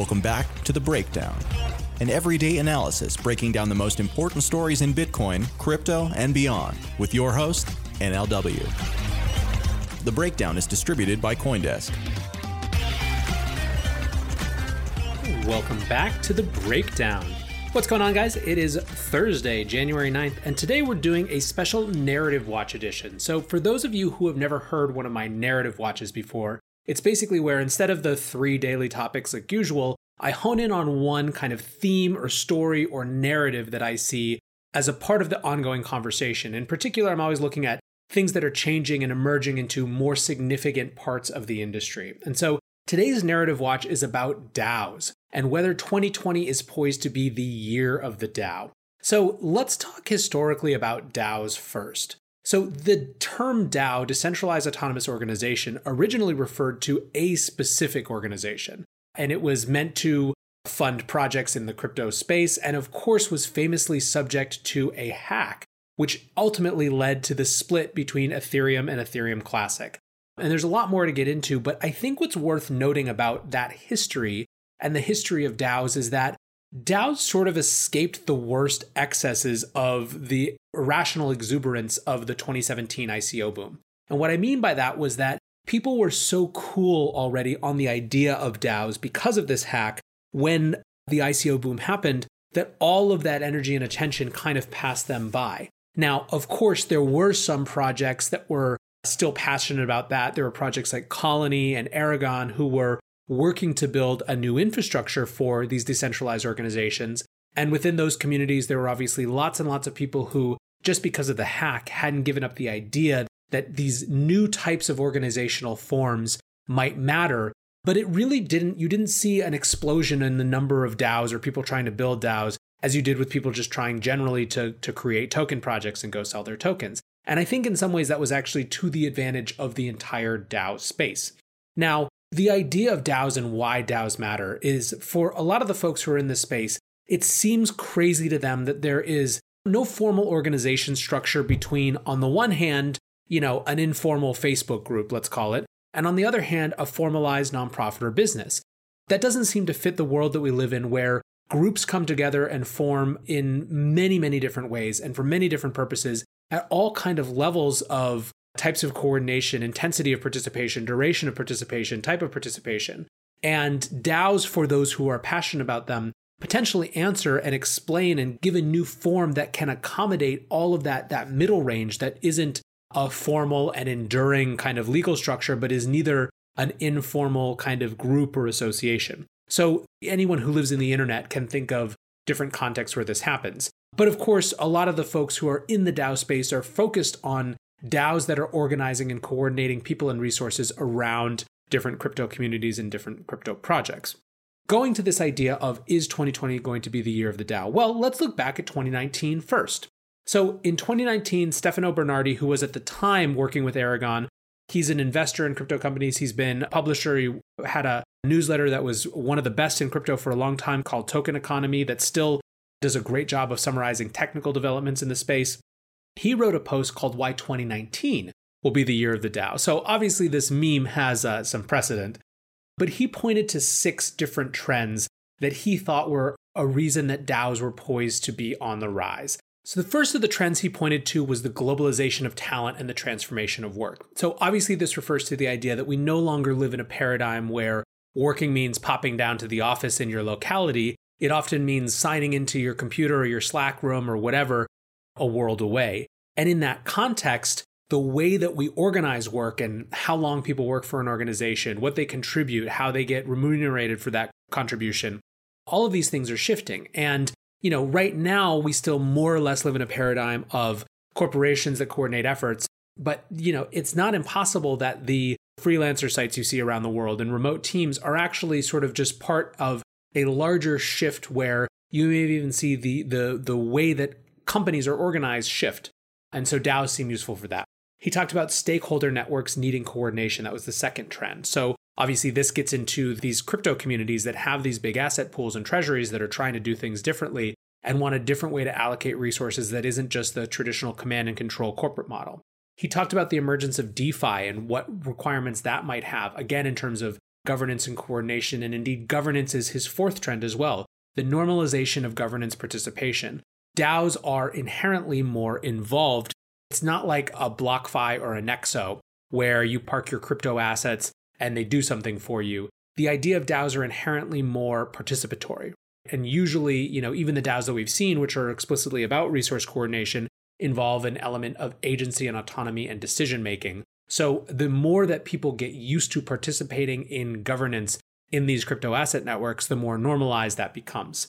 Welcome back to The Breakdown, an everyday analysis breaking down the most important stories in Bitcoin, crypto, and beyond with your host, NLW. The Breakdown is distributed by CoinDesk. Welcome back to the breakdown. What's going on, guys? It is Thursday, January 9th, and today we're doing a special narrative watch edition. So, for those of you who have never heard one of my narrative watches before, it's basically where instead of the three daily topics like usual, I hone in on one kind of theme or story or narrative that I see as a part of the ongoing conversation. In particular, I'm always looking at things that are changing and emerging into more significant parts of the industry. And so today's narrative watch is about DAOs and whether 2020 is poised to be the year of the DAO. So let's talk historically about DAOs first. So, the term DAO, Decentralized Autonomous Organization, originally referred to a specific organization, and it was meant to fund projects in the crypto space, and of course, was famously subject to a hack, which ultimately led to the split between Ethereum and Ethereum Classic. And there's a lot more to get into, but I think what's worth noting about that history and the history of DAOs is that DAOs sort of escaped the worst excesses of the irrational exuberance of the 2017 ICO boom. And what I mean by that was that people were so cool already on the idea of DAOs because of this hack when the ICO boom happened that all of that energy and attention kind of passed them by. Now, of course, there were some projects that were still passionate about that. There were projects like Colony and Aragon who were working to build a new infrastructure for these decentralized organizations. And within those communities, there were obviously lots and lots of people who, just because of the hack, hadn't given up the idea that these new types of organizational forms might matter. But it really didn't, you didn't see an explosion in the number of DAOs or people trying to build DAOs as you did with people just trying generally to, to create token projects and go sell their tokens. And I think in some ways that was actually to the advantage of the entire DAO space. Now, the idea of DAOs and why DAOs matter is for a lot of the folks who are in this space, it seems crazy to them that there is no formal organization structure between, on the one hand, you know, an informal Facebook group, let's call it, and on the other hand, a formalized nonprofit or business. That doesn't seem to fit the world that we live in where groups come together and form in many, many different ways and for many different purposes at all kind of levels of types of coordination, intensity of participation, duration of participation, type of participation. And DAOs, for those who are passionate about them, potentially answer and explain and give a new form that can accommodate all of that, that middle range that isn't a formal and enduring kind of legal structure, but is neither an informal kind of group or association. So anyone who lives in the internet can think of different contexts where this happens. But of course, a lot of the folks who are in the DAO space are focused on DAOs that are organizing and coordinating people and resources around different crypto communities and different crypto projects. Going to this idea of is 2020 going to be the year of the DAO? Well, let's look back at 2019 first. So in 2019, Stefano Bernardi, who was at the time working with Aragon, he's an investor in crypto companies. He's been a publisher. He had a newsletter that was one of the best in crypto for a long time called Token Economy that still does a great job of summarizing technical developments in the space he wrote a post called Why 2019 Will Be the Year of the DAO. So obviously, this meme has uh, some precedent, but he pointed to six different trends that he thought were a reason that DAOs were poised to be on the rise. So, the first of the trends he pointed to was the globalization of talent and the transformation of work. So, obviously, this refers to the idea that we no longer live in a paradigm where working means popping down to the office in your locality. It often means signing into your computer or your Slack room or whatever a world away. And in that context, the way that we organize work and how long people work for an organization, what they contribute, how they get remunerated for that contribution, all of these things are shifting. And, you know, right now we still more or less live in a paradigm of corporations that coordinate efforts. But, you know, it's not impossible that the freelancer sites you see around the world and remote teams are actually sort of just part of a larger shift where you may even see the the the way that companies are organized shift. And so DAOs seem useful for that. He talked about stakeholder networks needing coordination. That was the second trend. So obviously, this gets into these crypto communities that have these big asset pools and treasuries that are trying to do things differently and want a different way to allocate resources that isn't just the traditional command and control corporate model. He talked about the emergence of DeFi and what requirements that might have, again, in terms of governance and coordination. And indeed, governance is his fourth trend as well the normalization of governance participation. DAOs are inherently more involved it's not like a BlockFi or a Nexo where you park your crypto assets and they do something for you. The idea of DAOs are inherently more participatory. And usually, you know, even the DAOs that we've seen, which are explicitly about resource coordination, involve an element of agency and autonomy and decision making. So the more that people get used to participating in governance in these crypto asset networks, the more normalized that becomes.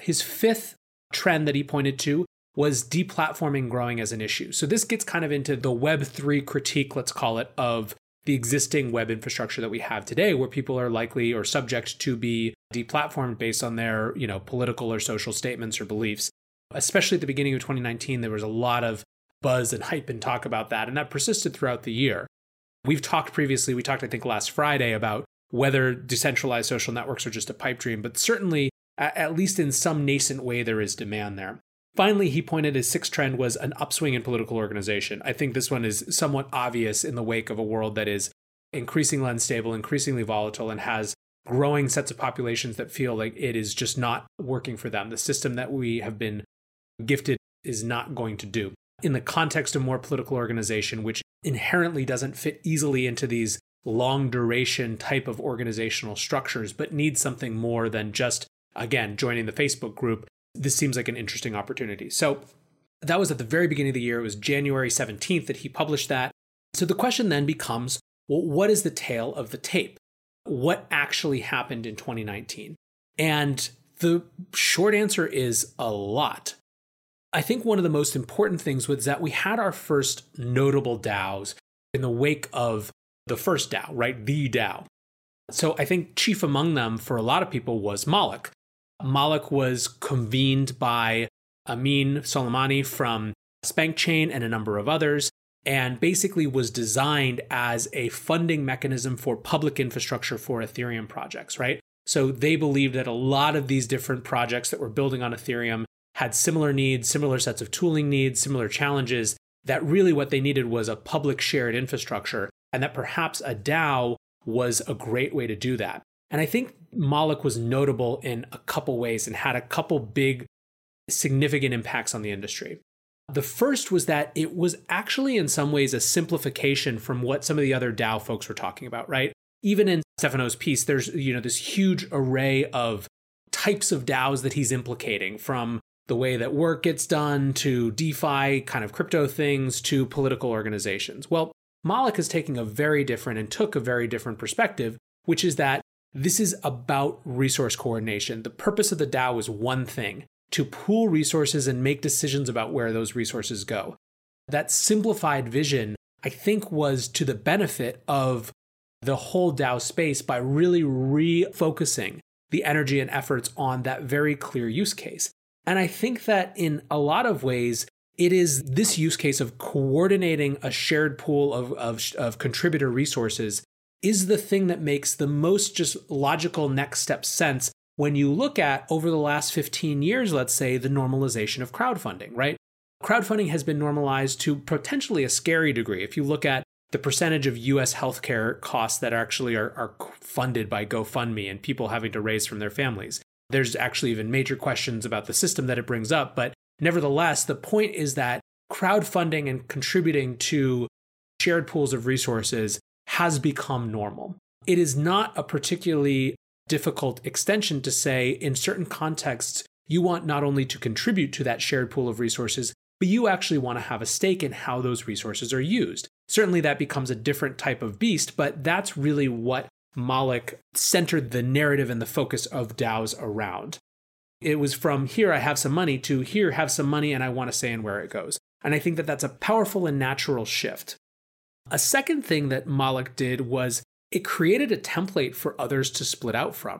His fifth trend that he pointed to was deplatforming growing as an issue. So this gets kind of into the Web3 critique, let's call it, of the existing web infrastructure that we have today, where people are likely or subject to be deplatformed based on their, you know, political or social statements or beliefs. Especially at the beginning of 2019, there was a lot of buzz and hype and talk about that, and that persisted throughout the year. We've talked previously, we talked, I think, last Friday about whether decentralized social networks are just a pipe dream, but certainly, at least in some nascent way, there is demand there. Finally, he pointed his sixth trend was an upswing in political organization. I think this one is somewhat obvious in the wake of a world that is increasingly unstable, increasingly volatile, and has growing sets of populations that feel like it is just not working for them. The system that we have been gifted is not going to do. In the context of more political organization, which inherently doesn't fit easily into these long duration type of organizational structures, but needs something more than just, again, joining the Facebook group this seems like an interesting opportunity. So that was at the very beginning of the year. It was January 17th that he published that. So the question then becomes well, what is the tale of the tape? What actually happened in 2019? And the short answer is a lot. I think one of the most important things was that we had our first notable DAOs in the wake of the first DAO, right? The DAO. So I think chief among them for a lot of people was Moloch. Moloch was convened by Amin Soleimani from SpankChain and a number of others, and basically was designed as a funding mechanism for public infrastructure for Ethereum projects, right? So they believed that a lot of these different projects that were building on Ethereum had similar needs, similar sets of tooling needs, similar challenges, that really what they needed was a public shared infrastructure, and that perhaps a DAO was a great way to do that. And I think Moloch was notable in a couple ways and had a couple big significant impacts on the industry. The first was that it was actually in some ways a simplification from what some of the other DAO folks were talking about, right? Even in Stefano's piece, there's you know this huge array of types of DAOs that he's implicating from the way that work gets done to DeFi kind of crypto things to political organizations. Well, Moloch is taking a very different and took a very different perspective, which is that this is about resource coordination. The purpose of the DAO is one thing to pool resources and make decisions about where those resources go. That simplified vision, I think, was to the benefit of the whole DAO space by really refocusing the energy and efforts on that very clear use case. And I think that in a lot of ways, it is this use case of coordinating a shared pool of, of, of contributor resources is the thing that makes the most just logical next step sense when you look at over the last 15 years, let's say, the normalization of crowdfunding, right? Crowdfunding has been normalized to potentially a scary degree. If you look at the percentage of US healthcare costs that actually are, are funded by GoFundMe and people having to raise from their families, there's actually even major questions about the system that it brings up. But Nevertheless, the point is that crowdfunding and contributing to shared pools of resources has become normal. It is not a particularly difficult extension to say in certain contexts, you want not only to contribute to that shared pool of resources, but you actually want to have a stake in how those resources are used. Certainly, that becomes a different type of beast, but that's really what Moloch centered the narrative and the focus of DAOs around. It was from here, I have some money, to here, have some money, and I want to say in where it goes. And I think that that's a powerful and natural shift. A second thing that Moloch did was it created a template for others to split out from.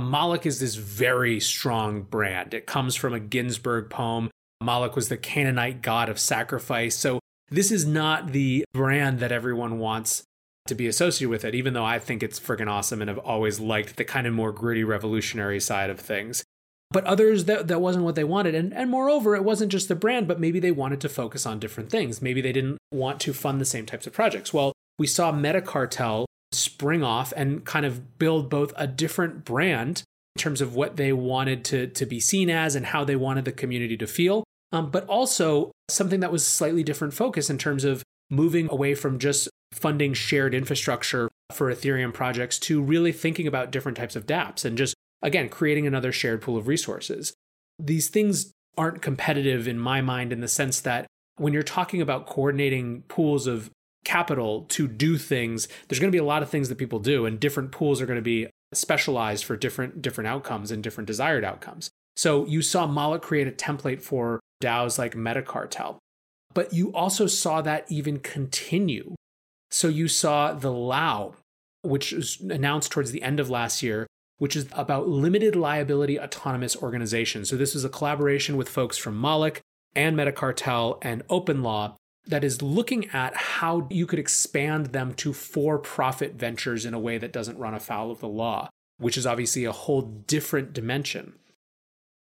Moloch is this very strong brand. It comes from a Ginsberg poem. Moloch was the Canaanite god of sacrifice. So this is not the brand that everyone wants to be associated with it, even though I think it's freaking awesome and have always liked the kind of more gritty revolutionary side of things. But others, that, that wasn't what they wanted. And, and moreover, it wasn't just the brand, but maybe they wanted to focus on different things. Maybe they didn't want to fund the same types of projects. Well, we saw MetaCartel spring off and kind of build both a different brand in terms of what they wanted to, to be seen as and how they wanted the community to feel, um, but also something that was slightly different focus in terms of moving away from just funding shared infrastructure for Ethereum projects to really thinking about different types of dApps and just, again, creating another shared pool of resources. These things aren't competitive in my mind in the sense that when you're talking about coordinating pools of capital to do things, there's going to be a lot of things that people do, and different pools are going to be specialized for different different outcomes and different desired outcomes. So you saw Moloch create a template for DAOs like MetaCartel, but you also saw that even continue. So you saw the LAO, which was announced towards the end of last year, which is about limited liability autonomous organizations. So this is a collaboration with folks from Moloch and MetaCartel and OpenLaw that is looking at how you could expand them to for profit ventures in a way that doesn't run afoul of the law, which is obviously a whole different dimension.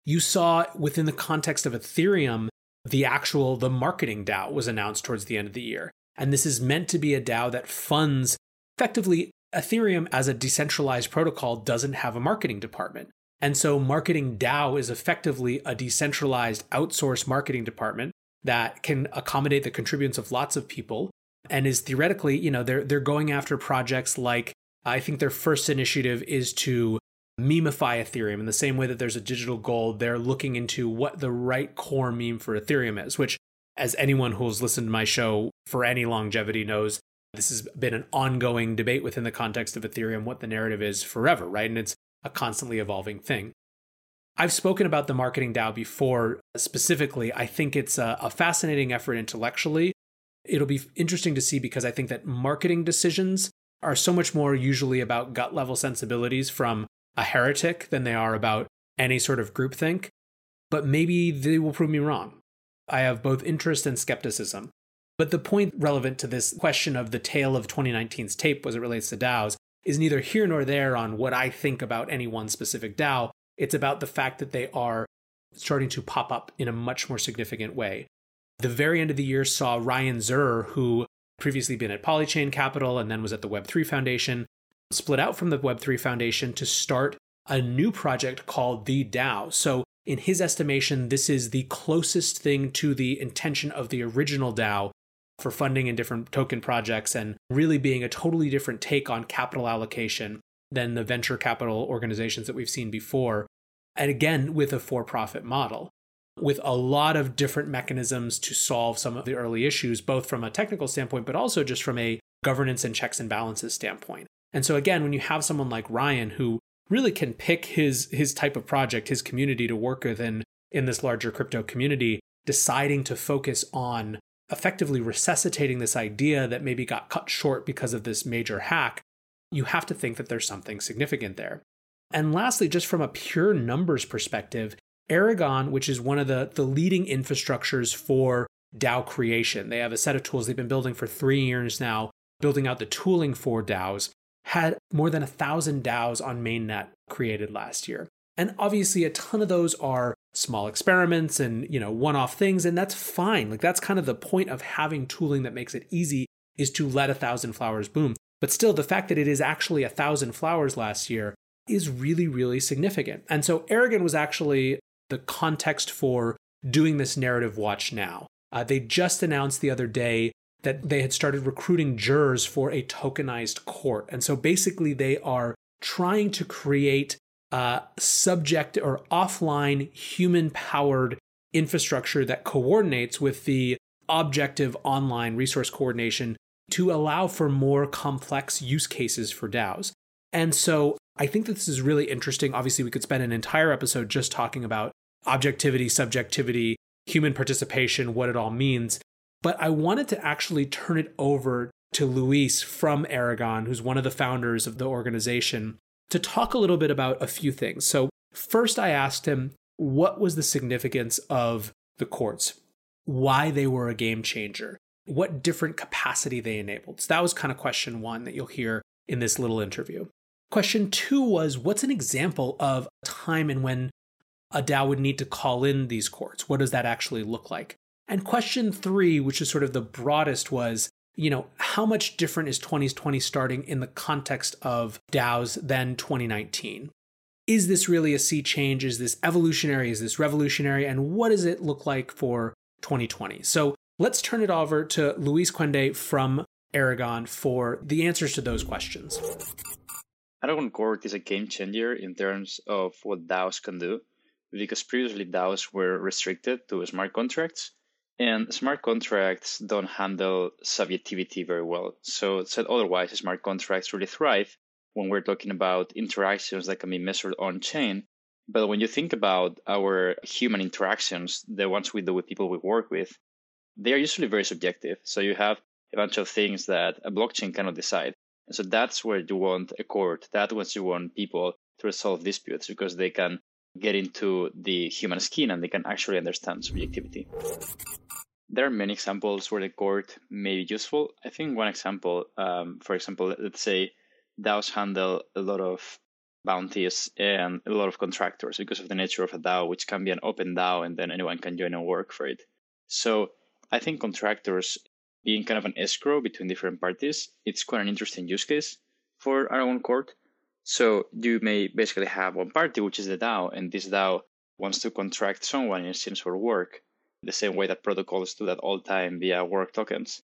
You saw within the context of Ethereum, the actual the marketing DAO was announced towards the end of the year. And this is meant to be a DAO that funds effectively Ethereum as a decentralized protocol doesn't have a marketing department. And so marketing DAO is effectively a decentralized outsourced marketing department that can accommodate the contributions of lots of people and is theoretically, you know, they're they're going after projects like I think their first initiative is to memify Ethereum in the same way that there's a digital gold. They're looking into what the right core meme for Ethereum is, which, as anyone who's listened to my show for any longevity knows, this has been an ongoing debate within the context of Ethereum, what the narrative is forever, right? And it's a constantly evolving thing. I've spoken about the marketing DAO before specifically. I think it's a, a, fascinating effort intellectually. It'll be interesting to see because I think that marketing decisions are so much more usually about gut level sensibilities from a heretic than they are about any sort of groupthink. But maybe they will prove me wrong. I have both interest and skepticism. But the point relevant to this question of the tale of 2019's tape as it relates to DAOs is neither here nor there on what I think about any one specific DAO. It's about the fact that they are starting to pop up in a much more significant way. The very end of the year saw Ryan Zurrer, who previously been at Polychain Capital and then was at the Web3 Foundation, split out from the Web3 Foundation to start a new project called The DAO. So, in his estimation, this is the closest thing to the intention of the original DAO for funding in different token projects and really being a totally different take on capital allocation than the venture capital organizations that we've seen before. And again, with a for profit model, with a lot of different mechanisms to solve some of the early issues, both from a technical standpoint, but also just from a governance and checks and balances standpoint. And so, again, when you have someone like Ryan who really can pick his, his type of project, his community to work with in, in this larger crypto community, deciding to focus on effectively resuscitating this idea that maybe got cut short because of this major hack you have to think that there's something significant there. And lastly, just from a pure numbers perspective, Aragon, which is one of the, the leading infrastructures for DAO creation, they have a set of tools they've been building for three years now, building out the tooling for DAOs, had more than a thousand DAOs on mainnet created last year. And obviously, a ton of those are small experiments and you know one-off things, and that's fine. Like that's kind of the point of having tooling that makes it easy is to let a thousand flowers bloom. But still, the fact that it is actually a thousand flowers last year is really, really significant. And so Aragon was actually the context for doing this narrative watch now. Uh, they just announced the other day that they had started recruiting jurors for a tokenized court. And so basically, they are trying to create a subject or offline human powered infrastructure that coordinates with the objective online resource coordination to allow for more complex use cases for DAOs. And so I think that this is really interesting. Obviously, we could spend an entire episode just talking about objectivity, subjectivity, human participation, what it all means. But I wanted to actually turn it over to Luis from Aragon, who's one of the founders of the organization, to talk a little bit about a few things. So, first, I asked him what was the significance of the courts, why they were a game changer, what different capacity they enabled. So, that was kind of question one that you'll hear in this little interview. Question two was what's an example of a time and when a DAO would need to call in these courts? What does that actually look like? And question three, which is sort of the broadest, was you know, how much different is 2020 starting in the context of DAOs than 2019? Is this really a sea change? Is this evolutionary? Is this revolutionary? And what does it look like for 2020? So let's turn it over to Luis Cuende from Aragon for the answers to those questions. Aragon Court is a game changer in terms of what DAOs can do because previously DAOs were restricted to smart contracts and smart contracts don't handle subjectivity very well. So, said otherwise, smart contracts really thrive when we're talking about interactions that can be measured on chain. But when you think about our human interactions, the ones we do with people we work with, they are usually very subjective. So you have a bunch of things that a blockchain cannot decide. And so that's where you want a court. That's where you want people to resolve disputes because they can get into the human skin and they can actually understand subjectivity. There are many examples where the court may be useful. I think one example, um, for example, let's say DAOs handle a lot of bounties and a lot of contractors because of the nature of a DAO, which can be an open DAO and then anyone can join and work for it. So I think contractors being kind of an escrow between different parties, it's quite an interesting use case for our own court so you may basically have one party, which is the DAO, and this DAO wants to contract someone in exchange for work, the same way that protocols do that all time via work tokens.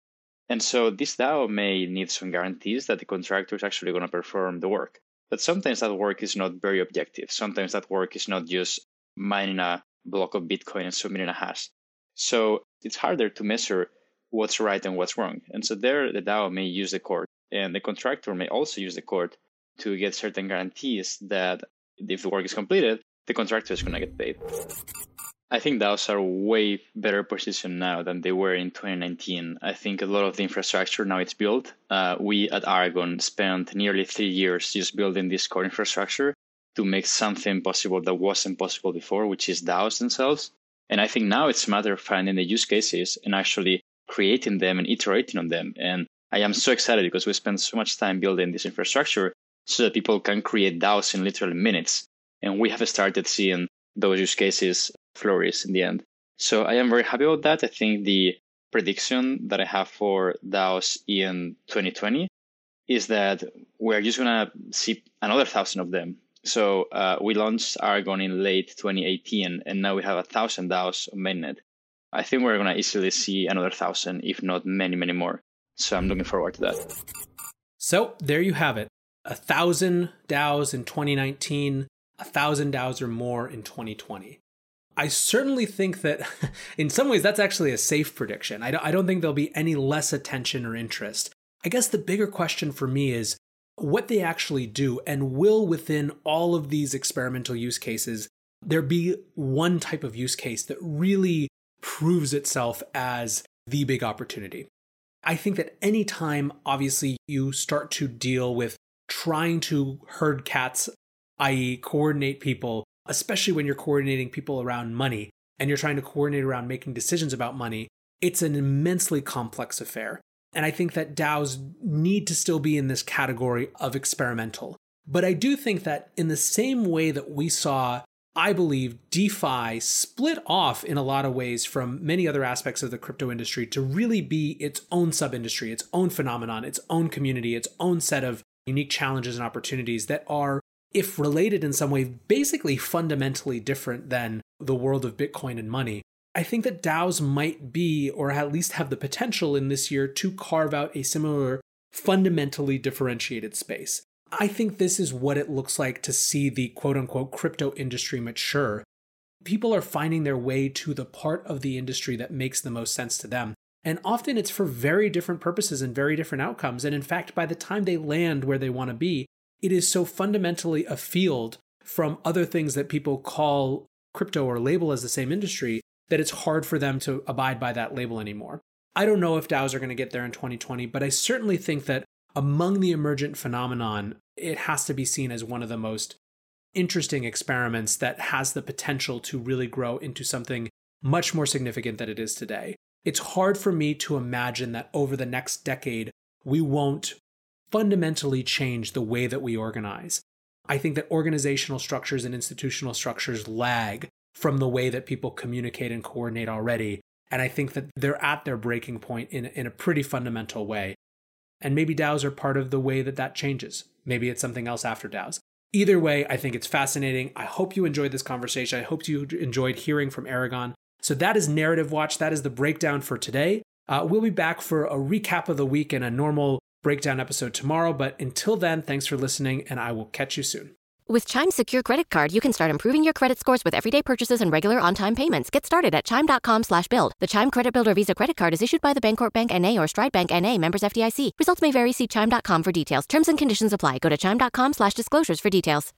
And so this DAO may need some guarantees that the contractor is actually going to perform the work. But sometimes that work is not very objective. Sometimes that work is not just mining a block of Bitcoin and submitting a hash. So it's harder to measure what's right and what's wrong. And so there, the DAO may use the court, and the contractor may also use the court to get certain guarantees that if the work is completed, the contractor is going to get paid. I think DAOs are way better positioned now than they were in 2019. I think a lot of the infrastructure now it's built. Uh, we at Aragon spent nearly three years just building this core infrastructure to make something possible that wasn't possible before, which is DAOs themselves. And I think now it's a matter of finding the use cases and actually creating them and iterating on them. And I am so excited because we spent so much time building this infrastructure so that people can create DAOs in literally minutes. And we have started seeing those use cases flourish in the end. So I am very happy about that. I think the prediction that I have for DAOs in 2020 is that we're just going to see another thousand of them. So uh, we launched Aragon in late 2018, and now we have a thousand DAOs on mainnet. I think we're going to easily see another thousand, if not many, many more. So I'm looking forward to that. So there you have it a thousand DAOs in 2019, a thousand DAOs or more in 2020. I certainly think that in some ways that's actually a safe prediction. I don't, I don't think there'll be any less attention or interest. I guess the bigger question for me is what they actually do, and will within all of these experimental use cases, there be one type of use case that really proves itself as the big opportunity? I think that anytime, obviously, you start to deal with trying to herd cats, i.e., coordinate people, especially when you're coordinating people around money and you're trying to coordinate around making decisions about money, it's an immensely complex affair. And I think that DAOs need to still be in this category of experimental. But I do think that in the same way that we saw, I believe, DeFi split off in a lot of ways from many other aspects of the crypto industry to really be its own sub industry, its own phenomenon, its own community, its own set of unique challenges and opportunities that are, if related in some way, basically fundamentally different than the world of Bitcoin and money. I think that DAOs might be, or at least have the potential in this year to carve out a similar fundamentally differentiated space. I think this is what it looks like to see the quote unquote crypto industry mature. People are finding their way to the part of the industry that makes the most sense to them. And often it's for very different purposes and very different outcomes. And in fact, by the time they land where they want to be, it is so fundamentally a field from other things that people call crypto or label as the same industry that it's hard for them to abide by that label anymore. I don't know if DAOs are going to get there in 2020, but I certainly think that among the emergent phenomenon, it has to be seen as one of the most interesting experiments that has the potential to really grow into something much more significant than it is today. It's hard for me to imagine that over the next decade, we won't fundamentally change the way that we organize. I think that organizational structures and institutional structures lag from the way that people communicate and coordinate already. And I think that they're at their breaking point in, in a pretty fundamental way. And maybe DAOs are part of the way that that changes. Maybe it's something else after DAOs. Either way, I think it's fascinating. I hope you enjoyed this conversation. I hope you enjoyed hearing from Aragon. So that is Narrative Watch. That is the breakdown for today. Uh, we'll be back for a recap of the week and a normal breakdown episode tomorrow. But until then, thanks for listening, and I will catch you soon. With Chime's secure credit card, you can start improving your credit scores with everyday purchases and regular on-time payments. Get started at chime.com slash build. The Chime Credit Builder Visa Credit Card is issued by the Bancorp Bank N.A. or Stride Bank N.A. members FDIC. Results may vary. See chime.com for details. Terms and conditions apply. Go to chime.com slash disclosures for details.